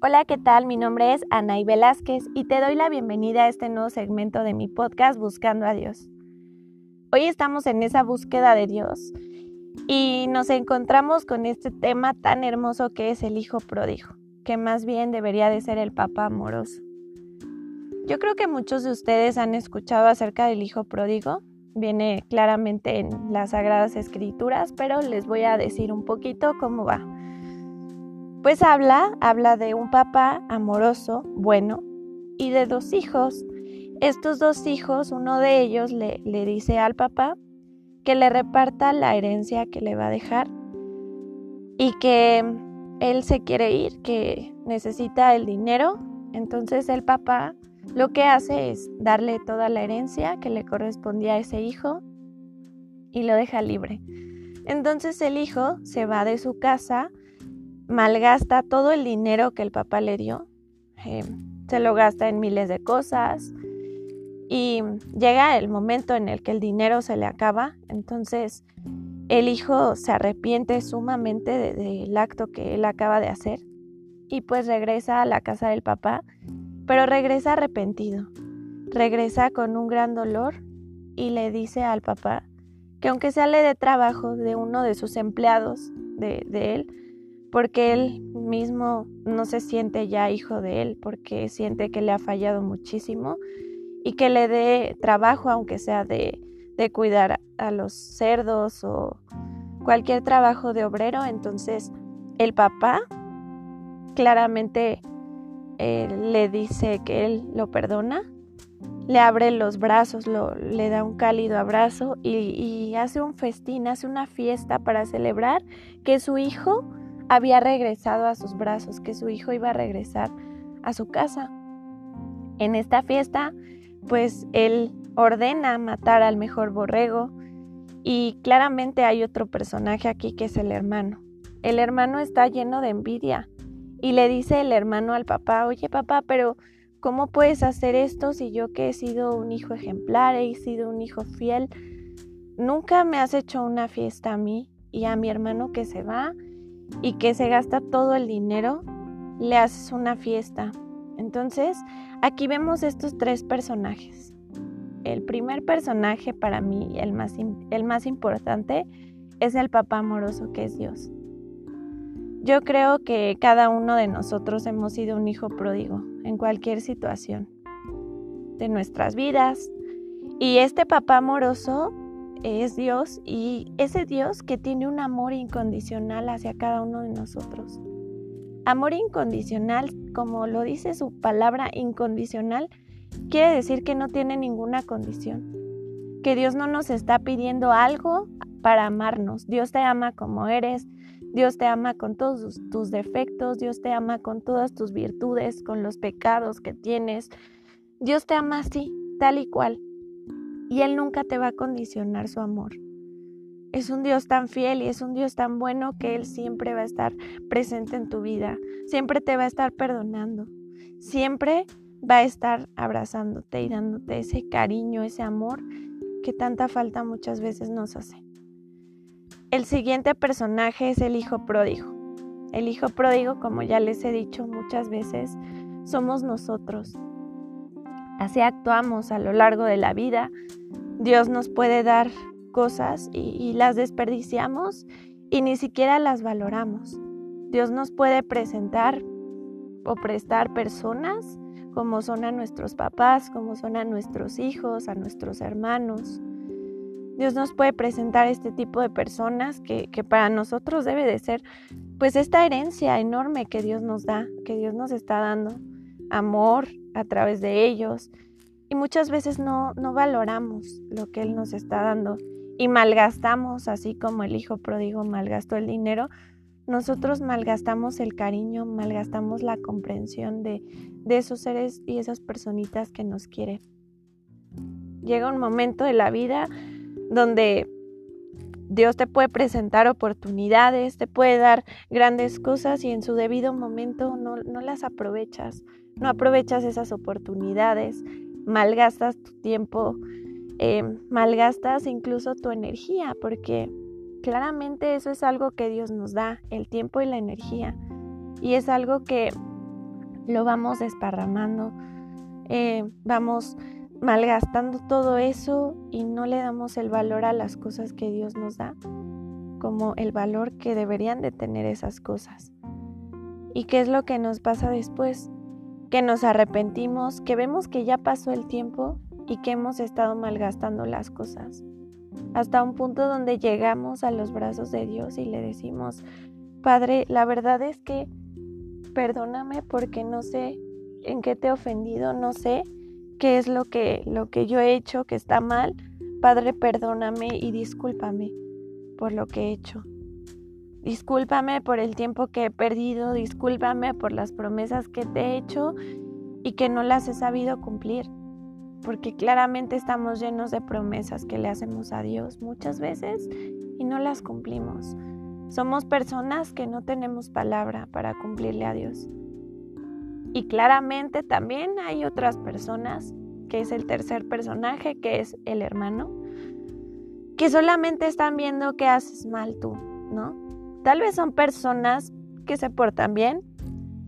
Hola, ¿qué tal? Mi nombre es Anaí Velázquez y te doy la bienvenida a este nuevo segmento de mi podcast Buscando a Dios. Hoy estamos en esa búsqueda de Dios y nos encontramos con este tema tan hermoso que es el hijo pródigo, que más bien debería de ser el papá amoroso. Yo creo que muchos de ustedes han escuchado acerca del hijo pródigo, viene claramente en las sagradas escrituras, pero les voy a decir un poquito cómo va. Pues habla, habla de un papá amoroso, bueno, y de dos hijos. Estos dos hijos, uno de ellos le, le dice al papá que le reparta la herencia que le va a dejar y que él se quiere ir, que necesita el dinero. Entonces el papá lo que hace es darle toda la herencia que le correspondía a ese hijo y lo deja libre. Entonces el hijo se va de su casa malgasta todo el dinero que el papá le dio, eh, se lo gasta en miles de cosas y llega el momento en el que el dinero se le acaba, entonces el hijo se arrepiente sumamente del acto que él acaba de hacer y pues regresa a la casa del papá, pero regresa arrepentido, regresa con un gran dolor y le dice al papá que aunque sale de trabajo de uno de sus empleados de, de él, porque él mismo no se siente ya hijo de él, porque siente que le ha fallado muchísimo y que le dé trabajo, aunque sea de, cuidar a los cerdos o cualquier trabajo de obrero. Entonces el papá claramente eh, le dice que él lo perdona, le abre los brazos, le da un cálido abrazo y, y hace un festín, hace una fiesta para celebrar que su hijo había regresado a sus brazos, que su hijo iba a regresar a su casa. En esta fiesta, pues él ordena matar al mejor borrego y claramente hay otro personaje aquí que es el hermano. El hermano está lleno de envidia y le dice el hermano al papá, oye papá, pero ¿cómo puedes hacer esto si yo que he sido un hijo ejemplar, he sido un hijo fiel, nunca me has hecho una fiesta a mí y a mi hermano que se va y que se gasta todo el dinero, le haces una fiesta. Entonces, aquí vemos estos tres personajes. El primer personaje para mí, el más, el más importante, es el papá amoroso que es Dios. Yo creo que cada uno de nosotros hemos sido un hijo pródigo en cualquier situación de nuestras vidas. Y este papá amoroso es Dios y ese Dios que tiene un amor incondicional hacia cada uno de nosotros. Amor incondicional, como lo dice su palabra incondicional, quiere decir que no tiene ninguna condición, que Dios no nos está pidiendo algo para amarnos. Dios te ama como eres, Dios te ama con todos tus defectos, Dios te ama con todas tus virtudes, con los pecados que tienes. Dios te ama así, tal y cual y Él nunca te va a condicionar su amor. Es un Dios tan fiel y es un Dios tan bueno que Él siempre va a estar presente en tu vida, siempre te va a estar perdonando, siempre va a estar abrazándote y dándote ese cariño, ese amor que tanta falta muchas veces nos hace. El siguiente personaje es el hijo pródigo. El hijo pródigo, como ya les he dicho muchas veces, somos nosotros. Así actuamos a lo largo de la vida. Dios nos puede dar cosas y, las desperdiciamos y ni siquiera las valoramos. Dios nos puede presentar o prestar personas como son a nuestros papás, como son a nuestros hijos, a nuestros hermanos. Dios nos puede presentar este tipo de personas que, que, para nosotros debe de ser pues esta herencia enorme que Dios nos da, que Dios nos está dando. Amor, a través de ellos y muchas veces no, no valoramos lo que Él nos está dando y malgastamos, así como el hijo pródigo malgastó el dinero, nosotros malgastamos el cariño, malgastamos la comprensión de, de esos seres y esas personitas que nos quieren. Llega un momento de la vida donde Dios te puede presentar oportunidades, te puede dar grandes cosas y en su debido momento no, no las aprovechas no aprovechas esas oportunidades, malgastas tu tiempo, eh, malgastas incluso tu energía, porque claramente eso es algo que Dios nos da, el tiempo y la energía. Y es algo que lo vamos desparramando, eh, vamos malgastando todo eso y no le damos el valor a las cosas que Dios nos da, como el valor que deberían de tener esas cosas. ¿Y qué es lo que nos pasa después? Que nos arrepentimos, que vemos que ya pasó el tiempo y que hemos estado malgastando las cosas. Hasta un punto donde llegamos a los brazos de Dios y le decimos, Padre, la verdad es que perdóname porque no sé en qué te he ofendido, no sé qué es lo que, lo que yo he hecho que está mal. Padre, perdóname y discúlpame por lo que he hecho. Discúlpame por el tiempo que he perdido, discúlpame por las promesas que te he hecho y que no las he sabido cumplir. Porque claramente estamos llenos de promesas que le hacemos a Dios muchas veces y no las cumplimos. Somos personas que no tenemos palabra para cumplirle a Dios. Y claramente también hay otras personas, que es el tercer personaje, que es el hermano, que solamente están viendo que haces mal tú, ¿no? Tal vez son personas que se portan bien,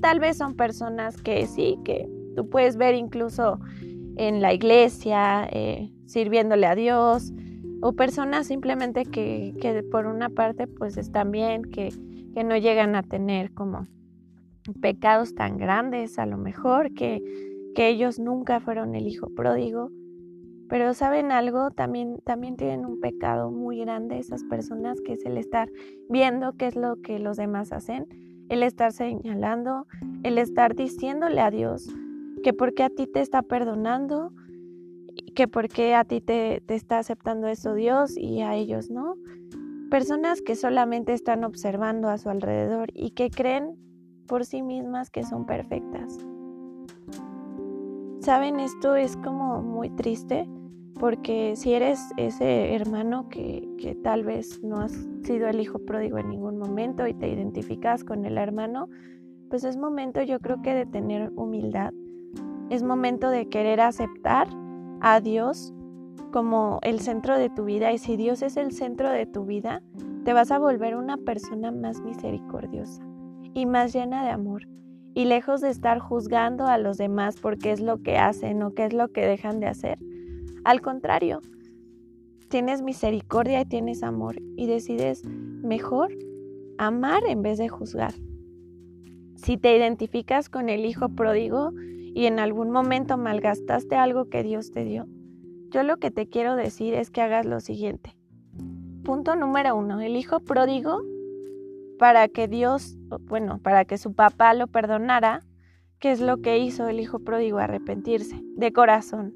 tal vez son personas que sí, que tú puedes ver incluso en la iglesia, eh, sirviéndole a Dios, o personas simplemente que, que, por una parte pues están bien, que, que no llegan a tener como pecados tan grandes, a lo mejor que, que ellos nunca fueron el hijo pródigo. Pero saben algo, también, también tienen un pecado muy grande esas personas que es el estar viendo qué es lo que los demás hacen, el estar señalando, el estar diciéndole a Dios que porque a ti te está perdonando, que porque a ti te, te está aceptando eso Dios y a ellos no. Personas que solamente están observando a su alrededor y que creen por sí mismas que son perfectas. Saben, esto es como muy triste porque si eres ese hermano que, que, tal vez no has sido el hijo pródigo en ningún momento y te identificas con el hermano, pues es momento yo creo que de tener humildad. Es momento de querer aceptar a Dios como el centro de tu vida y si Dios es el centro de tu vida, te vas a volver una persona más misericordiosa y más llena de amor. Y lejos de estar juzgando a los demás por qué es lo que hacen o qué es lo que dejan de hacer, al contrario, tienes misericordia y tienes amor y decides mejor amar en vez de juzgar. Si te identificas con el hijo pródigo y en algún momento malgastaste algo que Dios te dio, yo lo que te quiero decir es que hagas lo siguiente. Punto número uno, el hijo pródigo para que Dios, bueno, para que su papá lo perdonara, ¿qué es lo que hizo el hijo pródigo? Arrepentirse de corazón.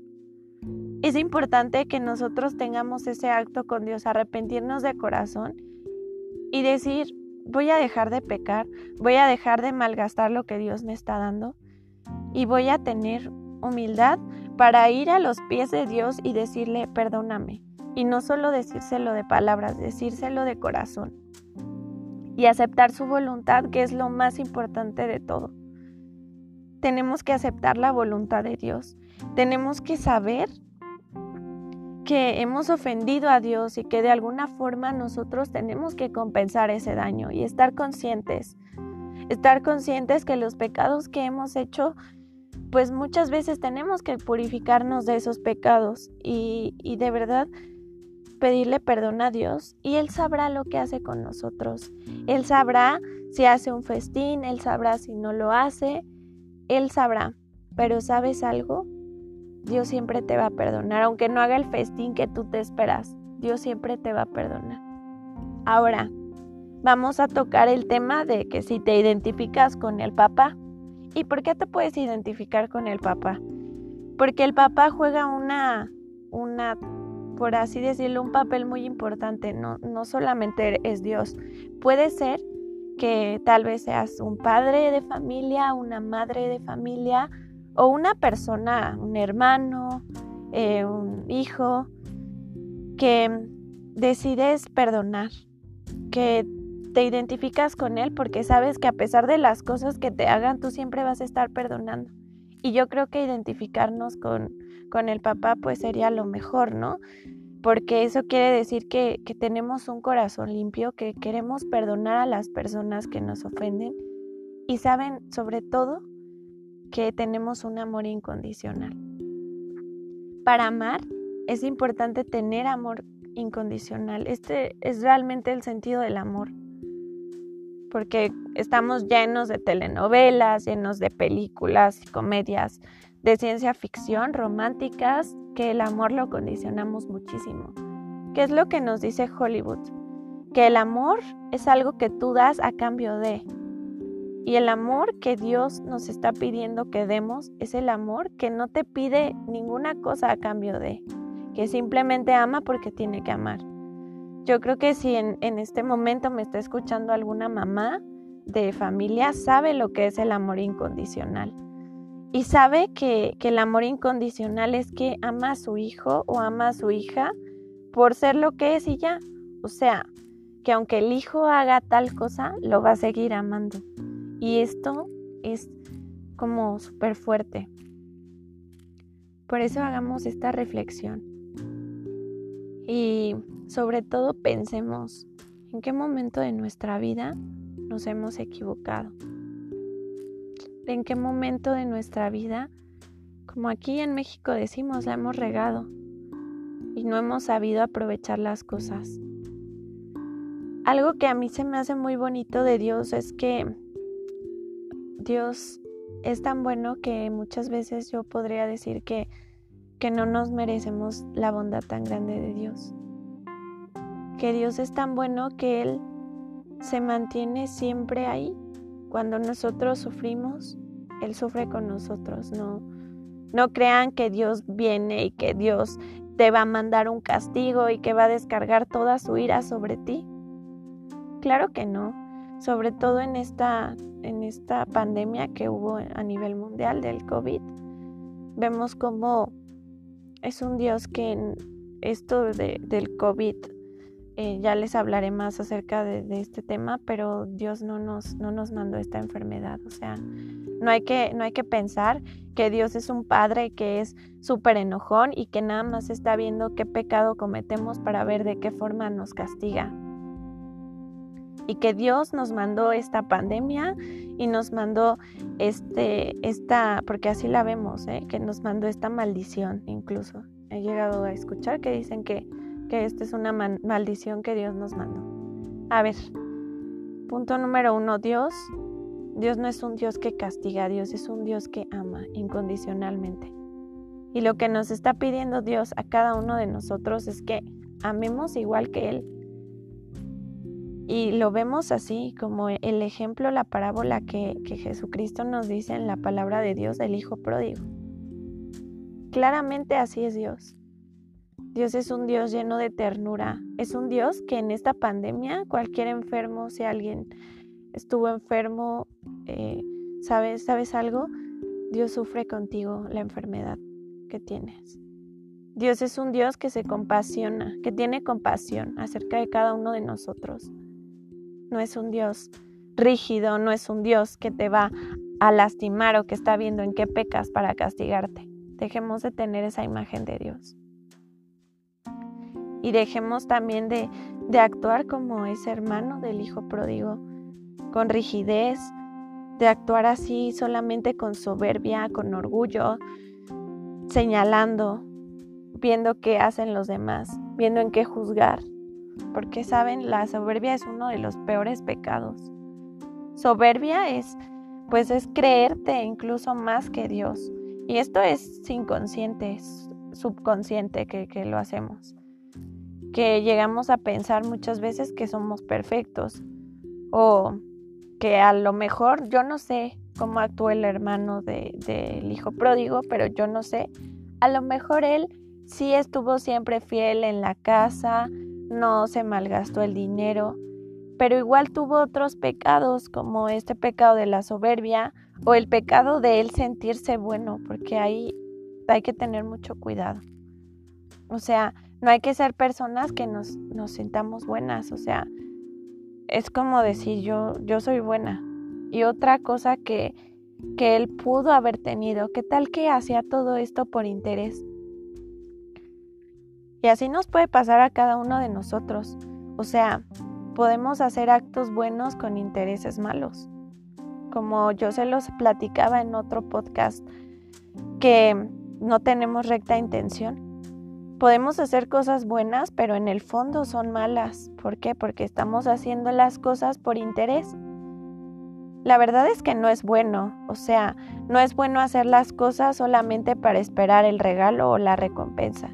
Es importante que nosotros tengamos ese acto con Dios, arrepentirnos de corazón y decir, voy a dejar de pecar, voy a dejar de malgastar lo que Dios me está dando y voy a tener humildad para ir a los pies de Dios y decirle, perdóname. Y no solo decírselo de palabras, decírselo de corazón y aceptar su voluntad, que es lo más importante de todo. Tenemos que aceptar la voluntad de Dios. Tenemos que saber que hemos ofendido a Dios y que de alguna forma nosotros tenemos que compensar ese daño y estar conscientes. Estar conscientes que los pecados que hemos hecho, pues muchas veces tenemos que purificarnos de esos pecados y, y de verdad pedirle perdón a Dios y Él sabrá lo que hace con nosotros. Él sabrá si hace un festín, Él sabrá si no lo hace, Él sabrá. Pero ¿sabes algo? Dios siempre te va a perdonar, aunque no haga el festín que tú te esperas. Dios siempre te va a perdonar. Ahora, vamos a tocar el tema de que si te identificas con el papá. ¿Y por qué te puedes identificar con el papá? Porque el papá juega una, una por así decirlo, un papel muy importante. No, no solamente es Dios. Puede ser que tal vez seas un padre de familia, una madre de familia o una persona, un hermano, eh, un hijo, que decides perdonar, que te identificas con él porque sabes que a pesar de las cosas que te hagan, tú siempre vas a estar perdonando. Y yo creo que identificarnos con, con el papá pues sería lo mejor, ¿no? Porque eso quiere decir que, que tenemos un corazón limpio, que queremos perdonar a las personas que nos ofenden y saben sobre todo que tenemos un amor incondicional. Para amar es importante tener amor incondicional. Este es realmente el sentido del amor. Porque estamos llenos de telenovelas, llenos de películas comedias de ciencia ficción románticas que el amor lo condicionamos muchísimo. ¿Qué es lo que nos dice Hollywood? Que el amor es algo que tú das a cambio de. Y el amor que Dios nos está pidiendo que demos es el amor que no te pide ninguna cosa a cambio de que simplemente ama porque tiene que amar. Yo creo que si en, este momento me está escuchando alguna mamá de familia, sabe lo que es el amor incondicional. Y sabe que, que el amor incondicional es que ama a su hijo o ama a su hija por ser lo que es y ya. O sea, que aunque el hijo haga tal cosa, lo va a seguir amando. Y esto es como súper fuerte. Por eso hagamos esta reflexión. Y sobre todo pensemos en qué momento de nuestra vida nos hemos equivocado. En qué momento de nuestra vida, como aquí en México decimos, la hemos regado y no hemos sabido aprovechar las cosas. Algo que a mí se me hace muy bonito de Dios es que Dios es tan bueno que muchas veces yo podría decir que que no nos merecemos la bondad tan grande de Dios. Que Dios es tan bueno que Él se mantiene siempre ahí. Cuando nosotros sufrimos, Él sufre con nosotros. No, no crean que Dios viene y que Dios te va a mandar un castigo y que va a descargar toda su ira sobre ti. Claro que no. Sobre todo en esta, en esta pandemia que hubo a nivel mundial del COVID. Vemos cómo es un Dios que en esto del COVID, eh, ya les hablaré más acerca de, este tema, pero Dios no nos, no nos mandó esta enfermedad. O sea, no hay, que, no hay que pensar que Dios es un padre que es súper enojón y que nada más está viendo qué pecado cometemos para ver de qué forma nos castiga y que Dios nos mandó esta pandemia y nos mandó este, esta, porque así la vemos, ¿eh? que nos mandó esta maldición incluso. He llegado a escuchar que dicen que, que esta es una maldición que Dios nos mandó. A ver, punto número uno, Dios. Dios no es un Dios que castiga, Dios es un Dios que ama incondicionalmente. Y lo que nos está pidiendo Dios a cada uno de nosotros es que amemos igual que Él y lo vemos así, como el ejemplo, la parábola que, Jesucristo nos dice en la palabra de Dios del Hijo Pródigo. Claramente así es Dios. Dios es un Dios lleno de ternura. Es un Dios que en esta pandemia, cualquier enfermo, si alguien estuvo enfermo, eh, ¿sabes, ¿sabes algo? Dios sufre contigo la enfermedad que tienes. Dios es un Dios que se compasiona, que tiene compasión acerca de cada uno de nosotros no es un Dios rígido, no es un Dios que te va a lastimar o que está viendo en qué pecas para castigarte. Dejemos de tener esa imagen de Dios. Y dejemos también de, de actuar como ese hermano del hijo pródigo, con rigidez, de actuar así solamente con soberbia, con orgullo, señalando, viendo qué hacen los demás, viendo en qué juzgar porque saben, la soberbia es uno de los peores pecados. Soberbia es, pues es creerte incluso más que Dios. Y esto es inconsciente, es subconsciente que, que lo hacemos. Que llegamos a pensar muchas veces que somos perfectos o que a lo mejor yo no sé cómo actuó el hermano del hijo pródigo, pero yo no sé, a lo mejor él sí estuvo siempre fiel en la casa, no se malgastó el dinero, pero igual tuvo otros pecados como este pecado de la soberbia o el pecado de él sentirse bueno, porque ahí hay que tener mucho cuidado. O sea, no hay que ser personas que nos, nos sintamos buenas, o sea, es como decir yo, yo soy buena. Y otra cosa que, que él pudo haber tenido. ¿Qué tal que hacía todo esto por interés? Y así nos puede pasar a cada uno de nosotros. O sea, podemos hacer actos buenos con intereses malos. Como yo se los platicaba en otro podcast, que no tenemos recta intención. Podemos hacer cosas buenas, pero en el fondo son malas. ¿Por qué? Porque estamos haciendo las cosas por interés. La verdad es que no es bueno, o sea, no es bueno hacer las cosas solamente para esperar el regalo o la recompensa.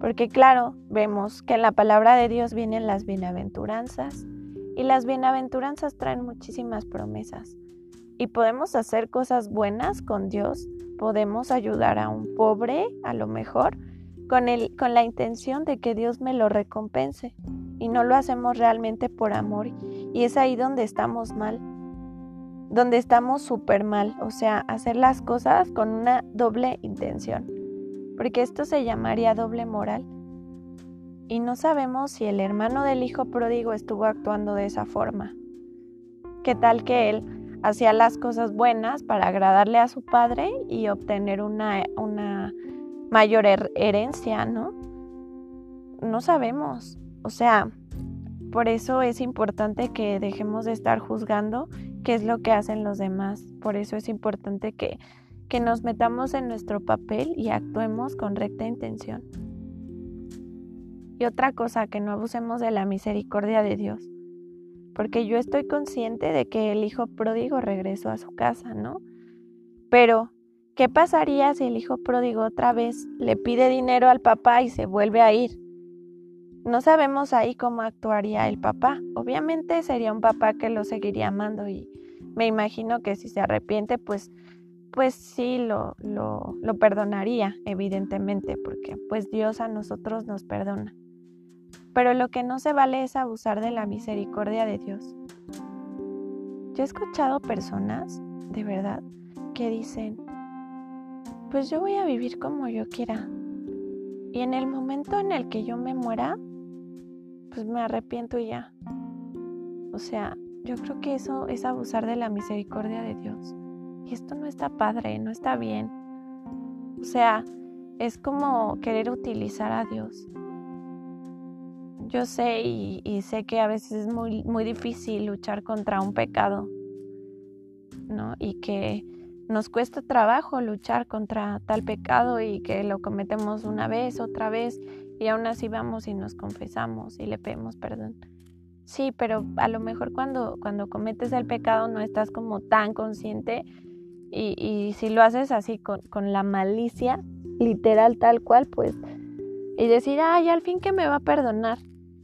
Porque claro, vemos que en la palabra de Dios vienen las bienaventuranzas y las bienaventuranzas traen muchísimas promesas. Y podemos hacer cosas buenas con Dios, podemos ayudar a un pobre, a lo mejor, con, el, con la intención de que Dios me lo recompense. Y no lo hacemos realmente por amor. Y es ahí donde estamos mal. Donde estamos súper mal. O sea, hacer las cosas con una doble intención. Porque esto se llamaría doble moral. Y no sabemos si el hermano del hijo pródigo estuvo actuando de esa forma. ¿Qué tal que él hacía las cosas buenas para agradarle a su padre y obtener una, una mayor herencia, ¿no? No sabemos. O sea, por eso es importante que dejemos de estar juzgando qué es lo que hacen los demás. Por eso es importante que, que nos metamos en nuestro papel y actuemos con recta intención. Y otra cosa, que no abusemos de la misericordia de Dios. Porque yo estoy consciente de que el hijo pródigo regresó a su casa, ¿no? Pero ¿Qué pasaría si el hijo pródigo otra vez le pide dinero al papá y se vuelve a ir? No sabemos ahí cómo actuaría el papá. Obviamente sería un papá que lo seguiría amando y me imagino que si se arrepiente, pues, pues sí lo, lo, lo perdonaría, evidentemente, porque pues Dios a nosotros nos perdona. Pero lo que no se vale es abusar de la misericordia de Dios. Yo he escuchado personas, de verdad, que dicen, pues yo voy a vivir como yo quiera. Y en el momento en el que yo me muera, pues me arrepiento y ya. O sea, yo creo que eso es abusar de la misericordia de Dios. Y esto no está padre, no está bien. O sea, es como querer utilizar a Dios. Yo sé y, y, sé que a veces es muy, muy difícil luchar contra un pecado, ¿no? Y que nos cuesta trabajo luchar contra tal pecado y que lo cometemos una vez, otra vez, y aún así vamos y nos confesamos y le pedimos perdón. Sí, pero a lo mejor cuando, cuando cometes el pecado no estás como tan consciente y, y si lo haces así con, con, la malicia, literal tal cual, pues, y decir, ay, al fin que me va a perdonar.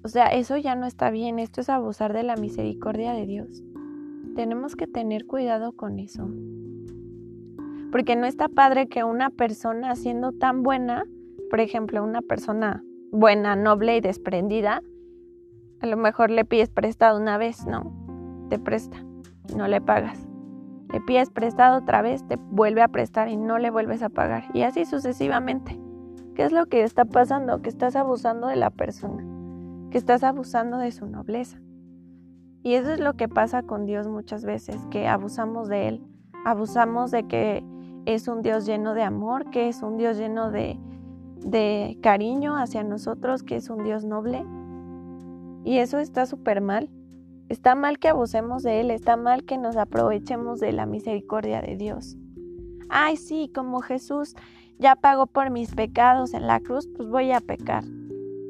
O sea, eso ya no está bien, esto es abusar de la misericordia de Dios. Tenemos que tener cuidado con eso. Porque no está padre que una persona siendo tan buena, por ejemplo, una persona buena, noble y desprendida, a lo mejor le pides prestado una vez, no, te presta no le pagas. Le pides prestado otra vez, te vuelve a prestar y no le vuelves a pagar. Y así sucesivamente. ¿Qué es lo que está pasando? Que estás abusando de la persona, que estás abusando de su nobleza. Y eso es lo que pasa con Dios muchas veces, que abusamos de Él, abusamos de que es un Dios lleno de amor, que es un Dios lleno de, de cariño hacia nosotros, que es un Dios noble. Y eso está súper mal. Está mal que abusemos de Él, está mal que nos aprovechemos de la misericordia de Dios. Ay, sí, como Jesús ya pagó por mis pecados en la cruz, pues voy a pecar.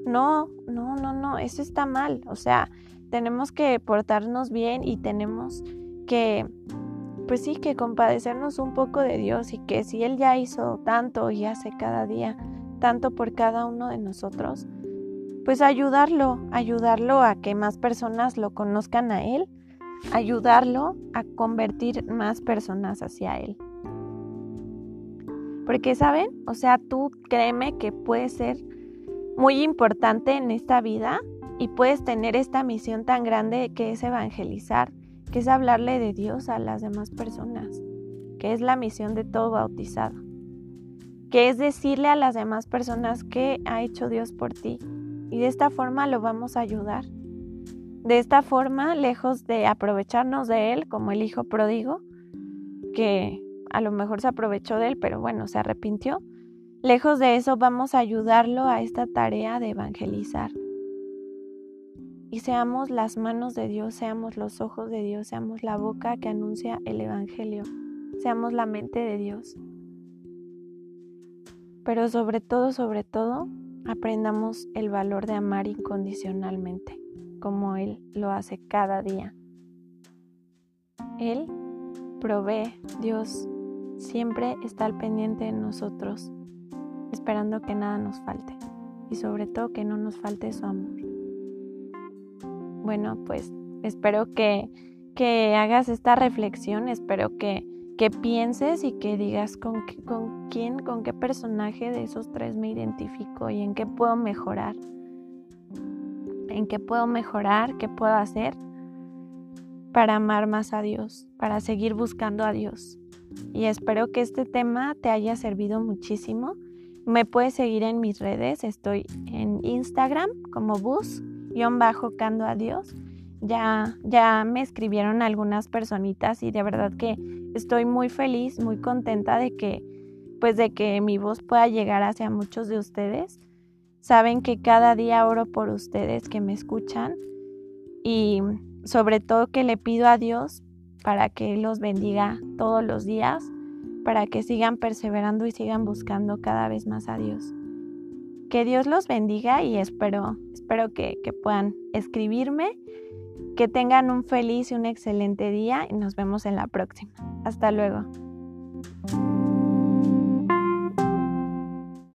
No, no, no, no, eso está mal. O sea, tenemos que portarnos bien y tenemos que pues sí, que compadecernos un poco de Dios y que si Él ya hizo tanto y hace cada día tanto por cada uno de nosotros, pues ayudarlo, ayudarlo a que más personas lo conozcan a Él, ayudarlo a convertir más personas hacia Él. Porque, ¿saben? O sea, tú créeme que puedes ser muy importante en esta vida y puedes tener esta misión tan grande que es evangelizar que es hablarle de Dios a las demás personas, que es la misión de todo bautizado, que es decirle a las demás personas qué ha hecho Dios por ti. Y de esta forma lo vamos a ayudar. De esta forma, lejos de aprovecharnos de Él como el Hijo pródigo, que a lo mejor se aprovechó de él, pero bueno, se arrepintió. Lejos de eso, vamos a ayudarlo a esta tarea de evangelizar. Y seamos las manos de Dios, seamos los ojos de Dios, seamos la boca que anuncia el Evangelio, seamos la mente de Dios. Pero sobre todo, sobre todo, aprendamos el valor de amar incondicionalmente, como Él lo hace cada día. Él provee, Dios siempre está al pendiente de nosotros, esperando que nada nos falte y sobre todo que no nos falte su amor. Bueno, pues espero que, que hagas esta reflexión, espero que, que pienses y que digas con, con quién, con qué personaje de esos tres me identifico y en qué puedo mejorar. En qué puedo mejorar, qué puedo hacer para amar más a Dios, para seguir buscando a Dios. Y espero que este tema te haya servido muchísimo. Me puedes seguir en mis redes, estoy en Instagram como bus-cando a Dios. Ya, ya me escribieron algunas personitas y de verdad que estoy muy feliz, muy contenta de que, pues de que mi voz pueda llegar hacia muchos de ustedes. Saben que cada día oro por ustedes que me escuchan y sobre todo que le pido a Dios para que los bendiga todos los días, para que sigan perseverando y sigan buscando cada vez más a Dios. Que Dios los bendiga y espero, espero que, que puedan escribirme, que tengan un feliz y un excelente día y nos vemos en la próxima. Hasta luego.